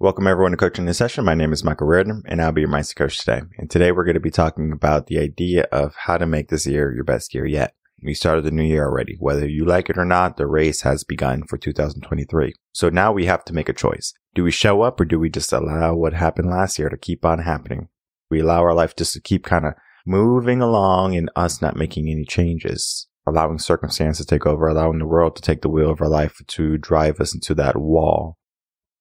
Welcome everyone to Coaching in Session. My name is Michael Rearden and I'll be your mindset coach today. And today we're going to be talking about the idea of how to make this year your best year yet. We started the new year already. Whether you like it or not, the race has begun for 2023. So now we have to make a choice. Do we show up or do we just allow what happened last year to keep on happening? We allow our life just to keep kind of moving along and us not making any changes, allowing circumstance to take over, allowing the world to take the wheel of our life to drive us into that wall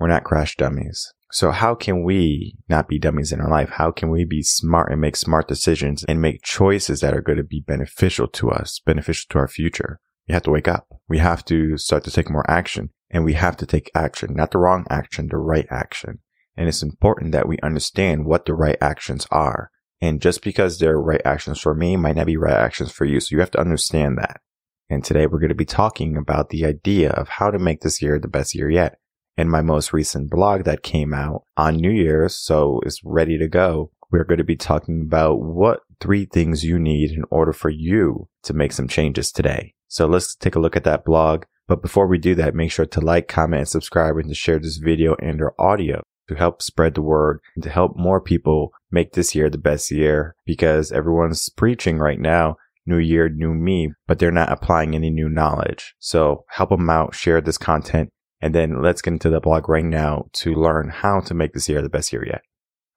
we're not crash dummies. So how can we not be dummies in our life? How can we be smart and make smart decisions and make choices that are going to be beneficial to us, beneficial to our future? We have to wake up. We have to start to take more action and we have to take action, not the wrong action, the right action. And it's important that we understand what the right actions are. And just because they're right actions for me might not be right actions for you. So you have to understand that. And today we're going to be talking about the idea of how to make this year the best year yet in my most recent blog that came out on New Year's. So it's ready to go. We're going to be talking about what three things you need in order for you to make some changes today. So let's take a look at that blog. But before we do that, make sure to like, comment, and subscribe and to share this video and or audio to help spread the word and to help more people make this year the best year because everyone's preaching right now new year, new me, but they're not applying any new knowledge. So help them out, share this content, and then let's get into the blog right now to learn how to make this year the best year yet.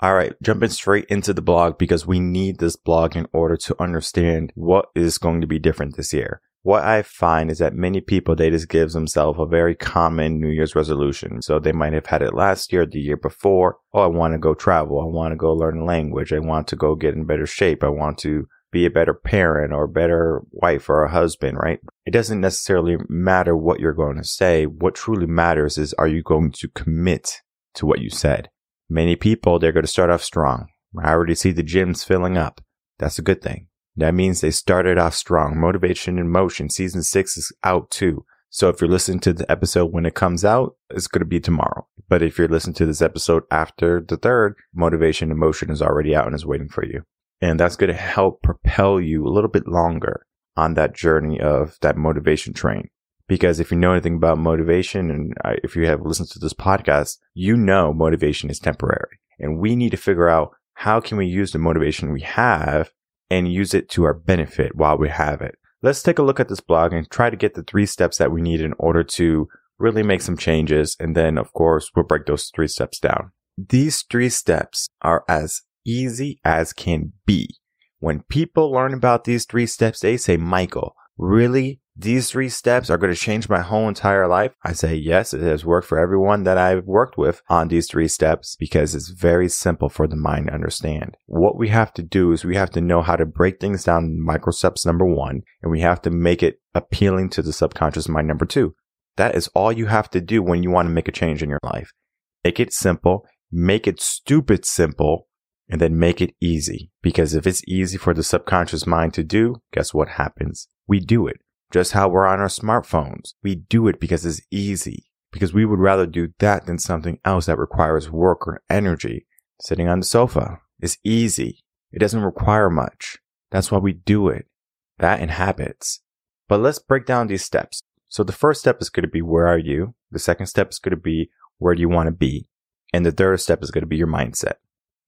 All right, jumping straight into the blog because we need this blog in order to understand what is going to be different this year. What I find is that many people, they just give themselves a very common New Year's resolution. So they might have had it last year, the year before. Oh, I want to go travel. I want to go learn a language. I want to go get in better shape. I want to be a better parent or a better wife or a husband, right? It doesn't necessarily matter what you're going to say. What truly matters is are you going to commit to what you said? Many people, they're going to start off strong. I already see the gyms filling up. That's a good thing. That means they started off strong. Motivation in Motion season six is out too. So if you're listening to the episode when it comes out, it's going to be tomorrow. But if you're listening to this episode after the third, Motivation in Motion is already out and is waiting for you. And that's going to help propel you a little bit longer on that journey of that motivation train. Because if you know anything about motivation and if you have listened to this podcast, you know motivation is temporary and we need to figure out how can we use the motivation we have and use it to our benefit while we have it. Let's take a look at this blog and try to get the three steps that we need in order to really make some changes. And then, of course, we'll break those three steps down. These three steps are as easy as can be. When people learn about these three steps, they say, Michael, really? These three steps are going to change my whole entire life? I say, yes, it has worked for everyone that I've worked with on these three steps because it's very simple for the mind to understand. What we have to do is we have to know how to break things down micro steps number one, and we have to make it appealing to the subconscious mind number two. That is all you have to do when you want to make a change in your life. Make it simple, make it stupid simple, and then make it easy. Because if it's easy for the subconscious mind to do, guess what happens? We do it. Just how we're on our smartphones. We do it because it's easy. Because we would rather do that than something else that requires work or energy. Sitting on the sofa is easy. It doesn't require much. That's why we do it. That and habits. But let's break down these steps. So the first step is going to be where are you? The second step is going to be where do you want to be? And the third step is going to be your mindset.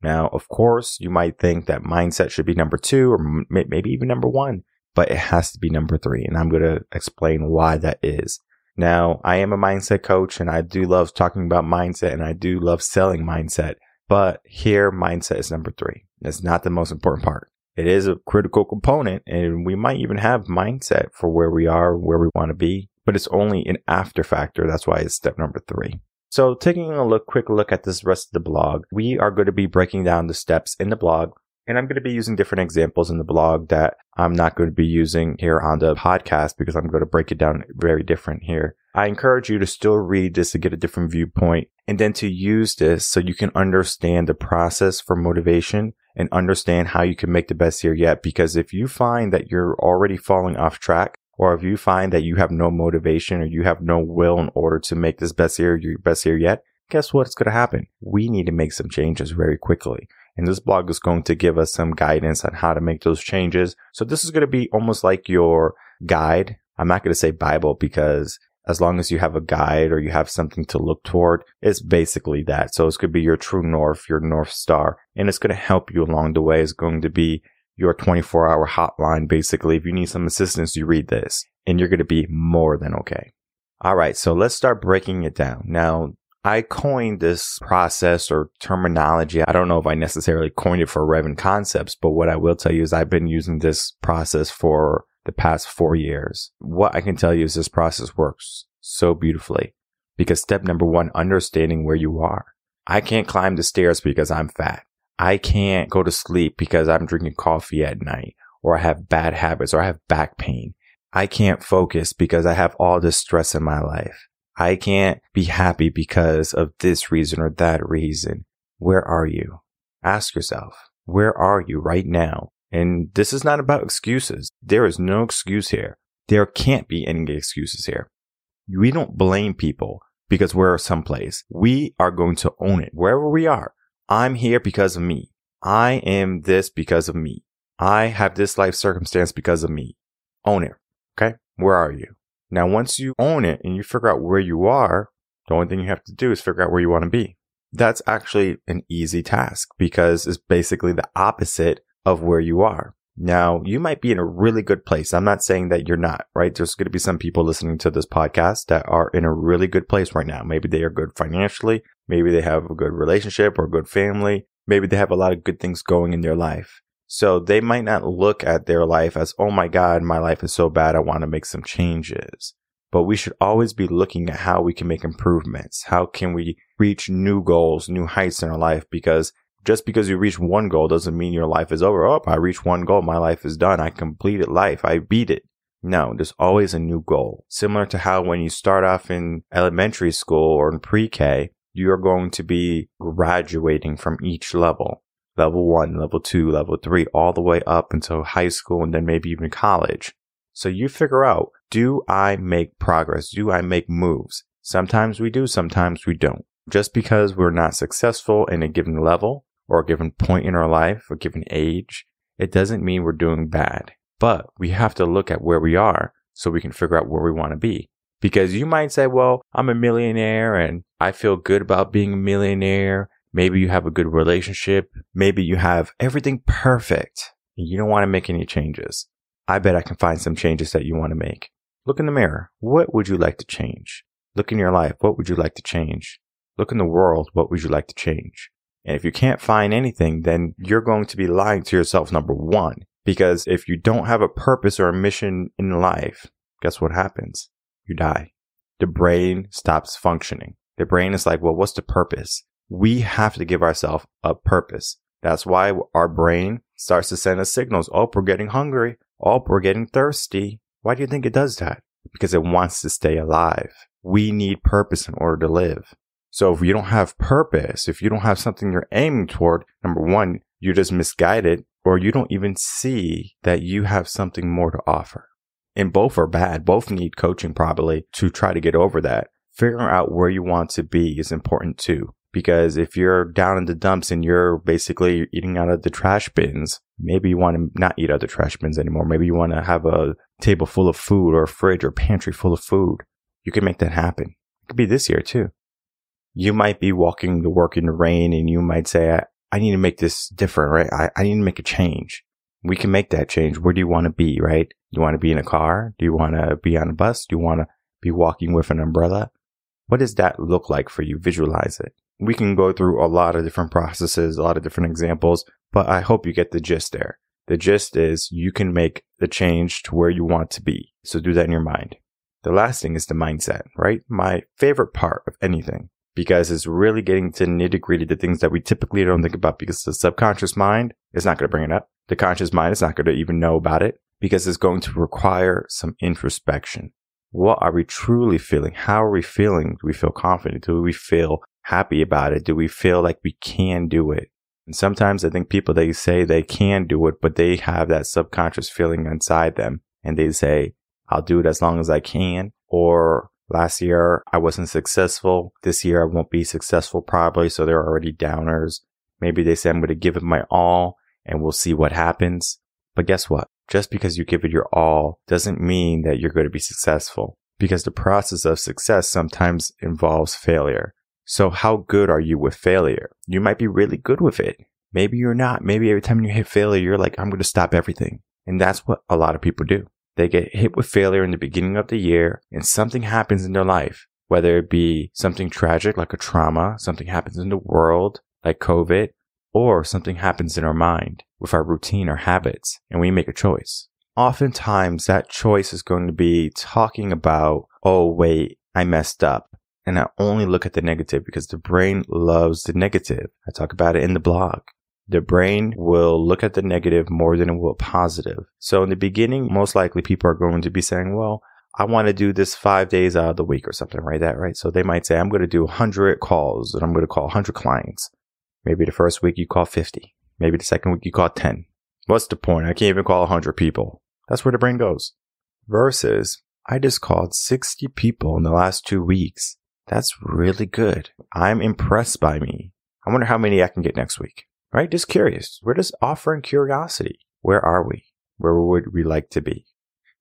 Now, of course, you might think that mindset should be number two or maybe even number one, but it has to be number three. And I'm going to explain why that is. Now, I am a mindset coach and I do love talking about mindset and I do love selling mindset, but here mindset is number three. It's not the most important part. It is a critical component and we might even have mindset for where we are, where we want to be, but it's only an after factor. That's why it's step number three. So taking a look, quick look at this rest of the blog, we are going to be breaking down the steps in the blog. And I'm going to be using different examples in the blog that I'm not going to be using here on the podcast because I'm going to break it down very different here. I encourage you to still read this to get a different viewpoint and then to use this so you can understand the process for motivation and understand how you can make the best year yet. Because if you find that you're already falling off track, or if you find that you have no motivation or you have no will in order to make this best year your best year yet, guess what's going to happen? We need to make some changes very quickly. And this blog is going to give us some guidance on how to make those changes. So this is going to be almost like your guide. I'm not going to say Bible because as long as you have a guide or you have something to look toward, it's basically that. So it's going to be your true north, your north star, and it's going to help you along the way. It's going to be your 24 hour hotline. Basically, if you need some assistance, you read this and you're going to be more than okay. All right. So let's start breaking it down. Now, I coined this process or terminology. I don't know if I necessarily coined it for Reven concepts, but what I will tell you is I've been using this process for the past four years. What I can tell you is this process works so beautifully because step number one, understanding where you are. I can't climb the stairs because I'm fat. I can't go to sleep because I'm drinking coffee at night or I have bad habits or I have back pain. I can't focus because I have all this stress in my life. I can't be happy because of this reason or that reason. Where are you? Ask yourself, where are you right now? And this is not about excuses. There is no excuse here. There can't be any excuses here. We don't blame people because we're someplace. We are going to own it wherever we are. I'm here because of me. I am this because of me. I have this life circumstance because of me. Own it. Okay. Where are you? Now, once you own it and you figure out where you are, the only thing you have to do is figure out where you want to be. That's actually an easy task because it's basically the opposite of where you are. Now, you might be in a really good place. I'm not saying that you're not, right? There's going to be some people listening to this podcast that are in a really good place right now. Maybe they are good financially. Maybe they have a good relationship or a good family. Maybe they have a lot of good things going in their life. So they might not look at their life as, oh my God, my life is so bad. I want to make some changes. But we should always be looking at how we can make improvements. How can we reach new goals, new heights in our life? Because just because you reach one goal doesn't mean your life is over. Oh, I reached one goal. My life is done. I completed life. I beat it. No, there's always a new goal. Similar to how when you start off in elementary school or in pre-K, you're going to be graduating from each level. Level one, level two, level three, all the way up until high school and then maybe even college. So you figure out, do I make progress? Do I make moves? Sometimes we do, sometimes we don't. Just because we're not successful in a given level or a given point in our life, a given age, it doesn't mean we're doing bad. But we have to look at where we are so we can figure out where we want to be. Because you might say, well, I'm a millionaire and I feel good about being a millionaire. Maybe you have a good relationship. Maybe you have everything perfect and you don't want to make any changes. I bet I can find some changes that you want to make. Look in the mirror. What would you like to change? Look in your life. What would you like to change? Look in the world. What would you like to change? And if you can't find anything, then you're going to be lying to yourself, number one. Because if you don't have a purpose or a mission in life, guess what happens? You die. The brain stops functioning. The brain is like, well, what's the purpose? We have to give ourselves a purpose. That's why our brain starts to send us signals. Oh, we're getting hungry. Oh, we're getting thirsty. Why do you think it does that? Because it wants to stay alive. We need purpose in order to live. So if you don't have purpose, if you don't have something you're aiming toward, number one, you're just misguided or you don't even see that you have something more to offer. And both are bad. Both need coaching probably to try to get over that. Figuring out where you want to be is important too. Because if you're down in the dumps and you're basically eating out of the trash bins, maybe you want to not eat out of the trash bins anymore. Maybe you want to have a table full of food or a fridge or pantry full of food. You can make that happen. It could be this year too you might be walking to work in the rain and you might say, I, I need to make this different, right? I, I need to make a change. We can make that change. Where do you want to be, right? Do you want to be in a car? Do you want to be on a bus? Do you want to be walking with an umbrella? What does that look like for you? Visualize it. We can go through a lot of different processes, a lot of different examples, but I hope you get the gist there. The gist is you can make the change to where you want to be. So do that in your mind. The last thing is the mindset, right? My favorite part of anything because it's really getting to nitty gritty the things that we typically don't think about because the subconscious mind is not going to bring it up. The conscious mind is not going to even know about it because it's going to require some introspection. What are we truly feeling? How are we feeling? Do we feel confident? Do we feel happy about it? Do we feel like we can do it? And sometimes I think people, they say they can do it, but they have that subconscious feeling inside them and they say, I'll do it as long as I can, or Last year, I wasn't successful. This year, I won't be successful probably. So they're already downers. Maybe they say I'm going to give it my all and we'll see what happens. But guess what? Just because you give it your all doesn't mean that you're going to be successful. because the process of success sometimes involves failure. So how good are you with failure? You might be really good with it. Maybe you're not. Maybe every time you hit failure, you're like, I'm going to stop everything. And that's what a lot of people do. They get hit with failure in the beginning of the year and something happens in their life, whether it be something tragic like a trauma, something happens in the world like COVID, or something happens in our mind with our routine or habits and we make a choice. Oftentimes that choice is going to be talking about, oh wait, I messed up. And I only look at the negative because the brain loves the negative. I talk about it in the blog. The brain will look at the negative more than it will positive. So in the beginning, most likely people are going to be saying, well, I want to do this five days out of the week or something like that, right? So they might say, I'm going to do 100 calls and I'm going to call 100 clients. Maybe the first week you call 50. Maybe the second week you call 10. What's the point? I can't even call 100 people. That's where the brain goes. Versus, I just called 60 people in the last two weeks. That's really good. I'm impressed by me. I wonder how many I can get next week. Right? Just curious. We're just offering curiosity. Where are we? Where would we like to be?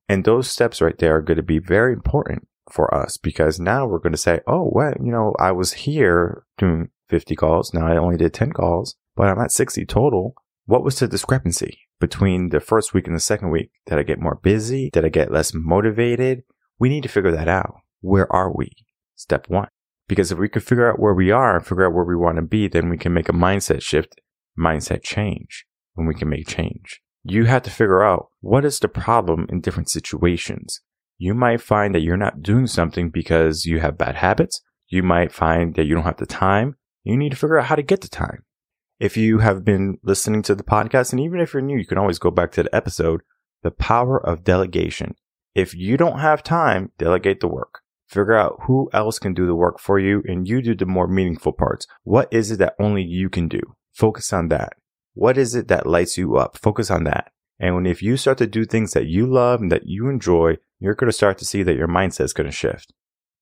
And those steps right there are going to be very important for us because now we're going to say, oh, well, you know, I was here doing 50 calls. Now I only did 10 calls, but I'm at 60 total. What was the discrepancy between the first week and the second week? Did I get more busy? Did I get less motivated? We need to figure that out. Where are we? Step one. Because if we could figure out where we are and figure out where we want to be, then we can make a mindset shift, mindset change, and we can make change. You have to figure out what is the problem in different situations. You might find that you're not doing something because you have bad habits. You might find that you don't have the time. You need to figure out how to get the time. If you have been listening to the podcast, and even if you're new, you can always go back to the episode, The Power of Delegation. If you don't have time, delegate the work. Figure out who else can do the work for you and you do the more meaningful parts. What is it that only you can do? Focus on that. What is it that lights you up? Focus on that. And when if you start to do things that you love and that you enjoy, you're going to start to see that your mindset is going to shift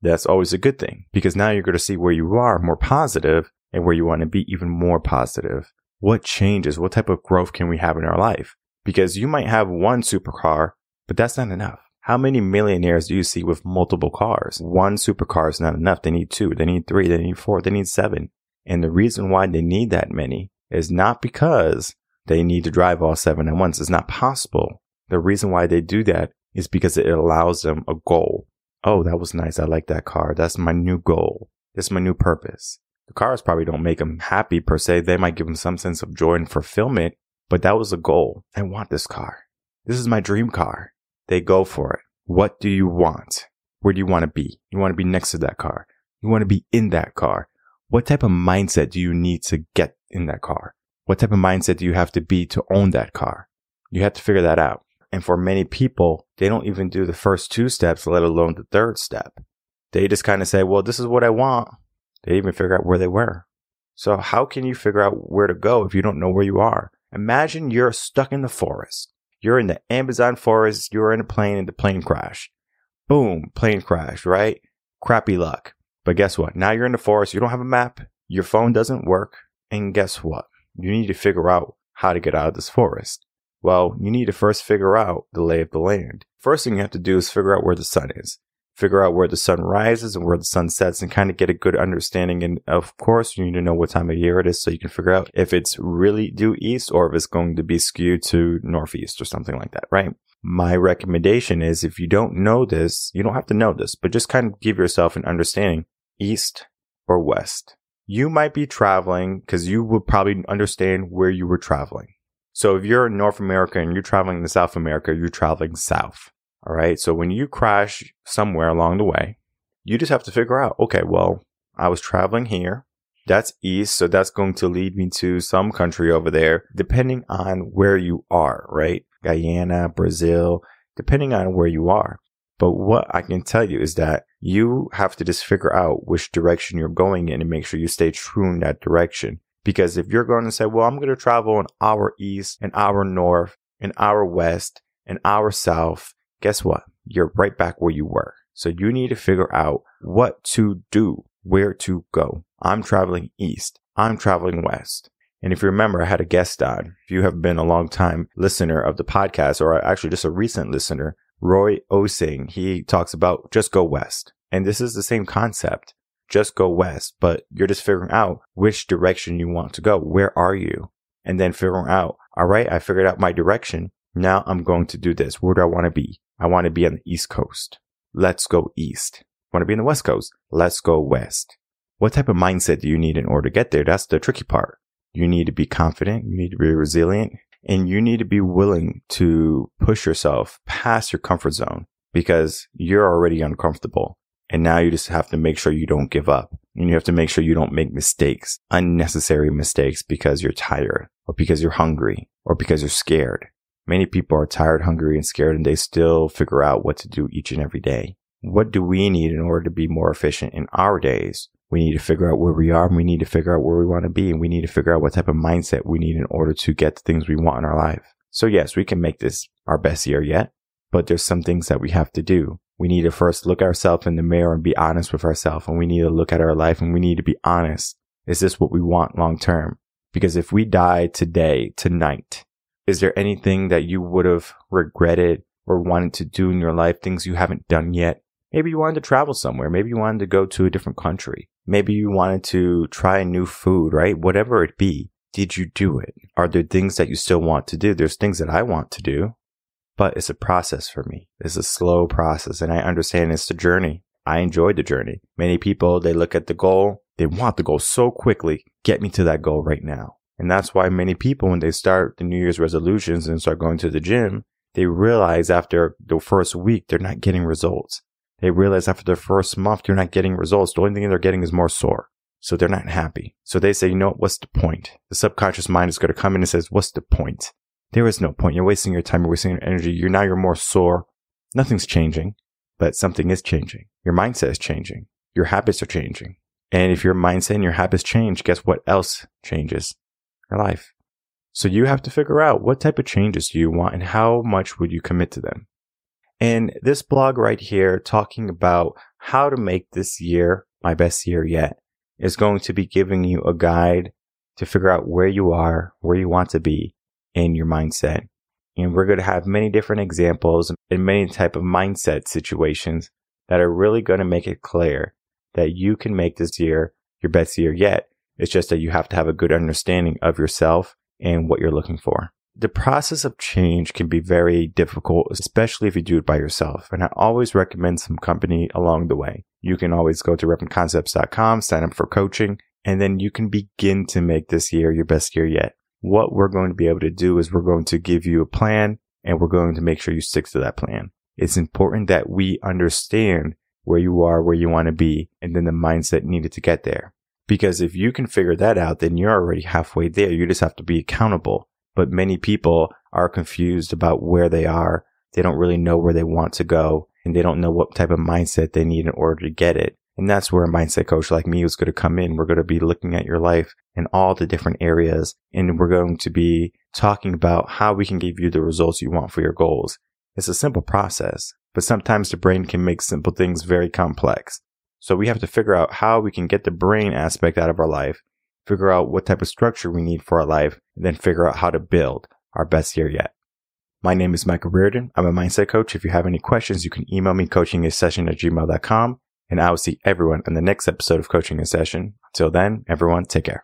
that's always a good thing because now you're going to see where you are more positive and where you want to be even more positive. What changes? What type of growth can we have in our life? Because you might have one supercar, but that's not enough. How many millionaires do you see with multiple cars? One supercar is not enough. They need two, they need three, they need four, they need seven. And the reason why they need that many is not because they need to drive all seven at once. It's not possible. The reason why they do that is because it allows them a goal oh, that was nice. I like that car. That's my new goal. That's my new purpose. The cars probably don't make them happy per se. They might give them some sense of joy and fulfillment, but that was a goal. I want this car. This is my dream car. They go for it. What do you want? Where do you want to be? You want to be next to that car. You want to be in that car. What type of mindset do you need to get in that car? What type of mindset do you have to be to own that car? You have to figure that out. And for many people, they don't even do the first two steps, let alone the third step. They just kind of say, well, this is what I want. They even figure out where they were. So how can you figure out where to go if you don't know where you are? Imagine you're stuck in the forest. You're in the Amazon forest. You're in a plane and the plane crashed. Boom, plane crash, right? Crappy luck. But guess what? Now you're in the forest. You don't have a map. Your phone doesn't work. And guess what? You need to figure out how to get out of this forest. Well, you need to first figure out the lay of the land. First thing you have to do is figure out where the sun is. Figure out where the sun rises and where the sun sets and kind of get a good understanding. And of course, you need to know what time of year it is so you can figure out if it's really due east or if it's going to be skewed to northeast or something like that, right? My recommendation is if you don't know this, you don't have to know this, but just kind of give yourself an understanding east or west. You might be traveling because you would probably understand where you were traveling. So if you're in North America and you're traveling to South America, you're traveling south. All right. So when you crash somewhere along the way, you just have to figure out, okay, well, I was traveling here. That's east. So that's going to lead me to some country over there, depending on where you are, right? Guyana, Brazil, depending on where you are. But what I can tell you is that you have to just figure out which direction you're going in and make sure you stay true in that direction. Because if you're going to say, well, I'm going to travel an hour east, an hour north, an hour west, an hour south, guess what? You're right back where you were. So you need to figure out what to do, where to go. I'm traveling east. I'm traveling west. And if you remember, I had a guest on. If you have been a long time listener of the podcast or actually just a recent listener, Roy Osing, he talks about just go west. And this is the same concept. Just go west, but you're just figuring out which direction you want to go. Where are you? And then figuring out, all right, I figured out my direction. Now I'm going to do this. Where do I want to be? I want to be on the East Coast. Let's go East. Want to be in the West Coast? Let's go West. What type of mindset do you need in order to get there? That's the tricky part. You need to be confident. You need to be resilient and you need to be willing to push yourself past your comfort zone because you're already uncomfortable. And now you just have to make sure you don't give up. And you have to make sure you don't make mistakes, unnecessary mistakes because you're tired or because you're hungry or because you're scared. Many people are tired, hungry, and scared, and they still figure out what to do each and every day. What do we need in order to be more efficient in our days? We need to figure out where we are and we need to figure out where we want to be and we need to figure out what type of mindset we need in order to get the things we want in our life. So yes, we can make this our best year yet, but there's some things that we have to do. We need to first look ourselves in the mirror and be honest with ourselves and we need to look at our life and we need to be honest. Is this what we want long term? Because if we die today, tonight, is there anything that you would have regretted or wanted to do in your life, things you haven't done yet? Maybe you wanted to travel somewhere. Maybe you wanted to go to a different country. Maybe you wanted to try a new food, right? Whatever it be. Did you do it? Are there things that you still want to do? There's things that I want to do, but it's a process for me. It's a slow process and I understand it's the journey. I enjoyed the journey. Many people, they look at the goal. They want the goal so quickly. Get me to that goal right now. And that's why many people, when they start the New Year's resolutions and start going to the gym, they realize after the first week, they're not getting results. They realize after the first month, you're not getting results. The only thing they're getting is more sore. So they're not happy. So they say, you know, what's the point? The subconscious mind is going to come in and says, what's the point? There is no point. You're wasting your time. You're wasting your energy. You're now you're more sore. Nothing's changing, but something is changing. Your mindset is changing. Your habits are changing. And if your mindset and your habits change, guess what else changes? Your life. So you have to figure out what type of changes do you want and how much would you commit to them? And this blog right here talking about how to make this year my best year yet is going to be giving you a guide to figure out where you are, where you want to be in your mindset. And we're going to have many different examples and many type of mindset situations that are really going to make it clear that you can make this year your best year yet. It's just that you have to have a good understanding of yourself and what you're looking for the process of change can be very difficult, especially if you do it by yourself. And I always recommend some company along the way. You can always go to revenconcepts.com, sign up for coaching, and then you can begin to make this year your best year yet. What we're going to be able to do is we're going to give you a plan and we're going to make sure you stick to that plan. It's important that we understand where you are, where you want to be, and then the mindset needed to get there. Because if you can figure that out, then you're already halfway there. You just have to be accountable but many people are confused about where they are. They don't really know where they want to go and they don't know what type of mindset they need in order to get it. And that's where a mindset coach like me is going to come in. We're going to be looking at your life in all the different areas and we're going to be talking about how we can give you the results you want for your goals. It's a simple process, but sometimes the brain can make simple things very complex. So we have to figure out how we can get the brain aspect out of our life figure out what type of structure we need for our life, and then figure out how to build our best year yet. My name is Michael Rearden. I'm a mindset coach. If you have any questions, you can email me coaching a session at gmail.com and I will see everyone on the next episode of Coaching in Session. Until then, everyone take care.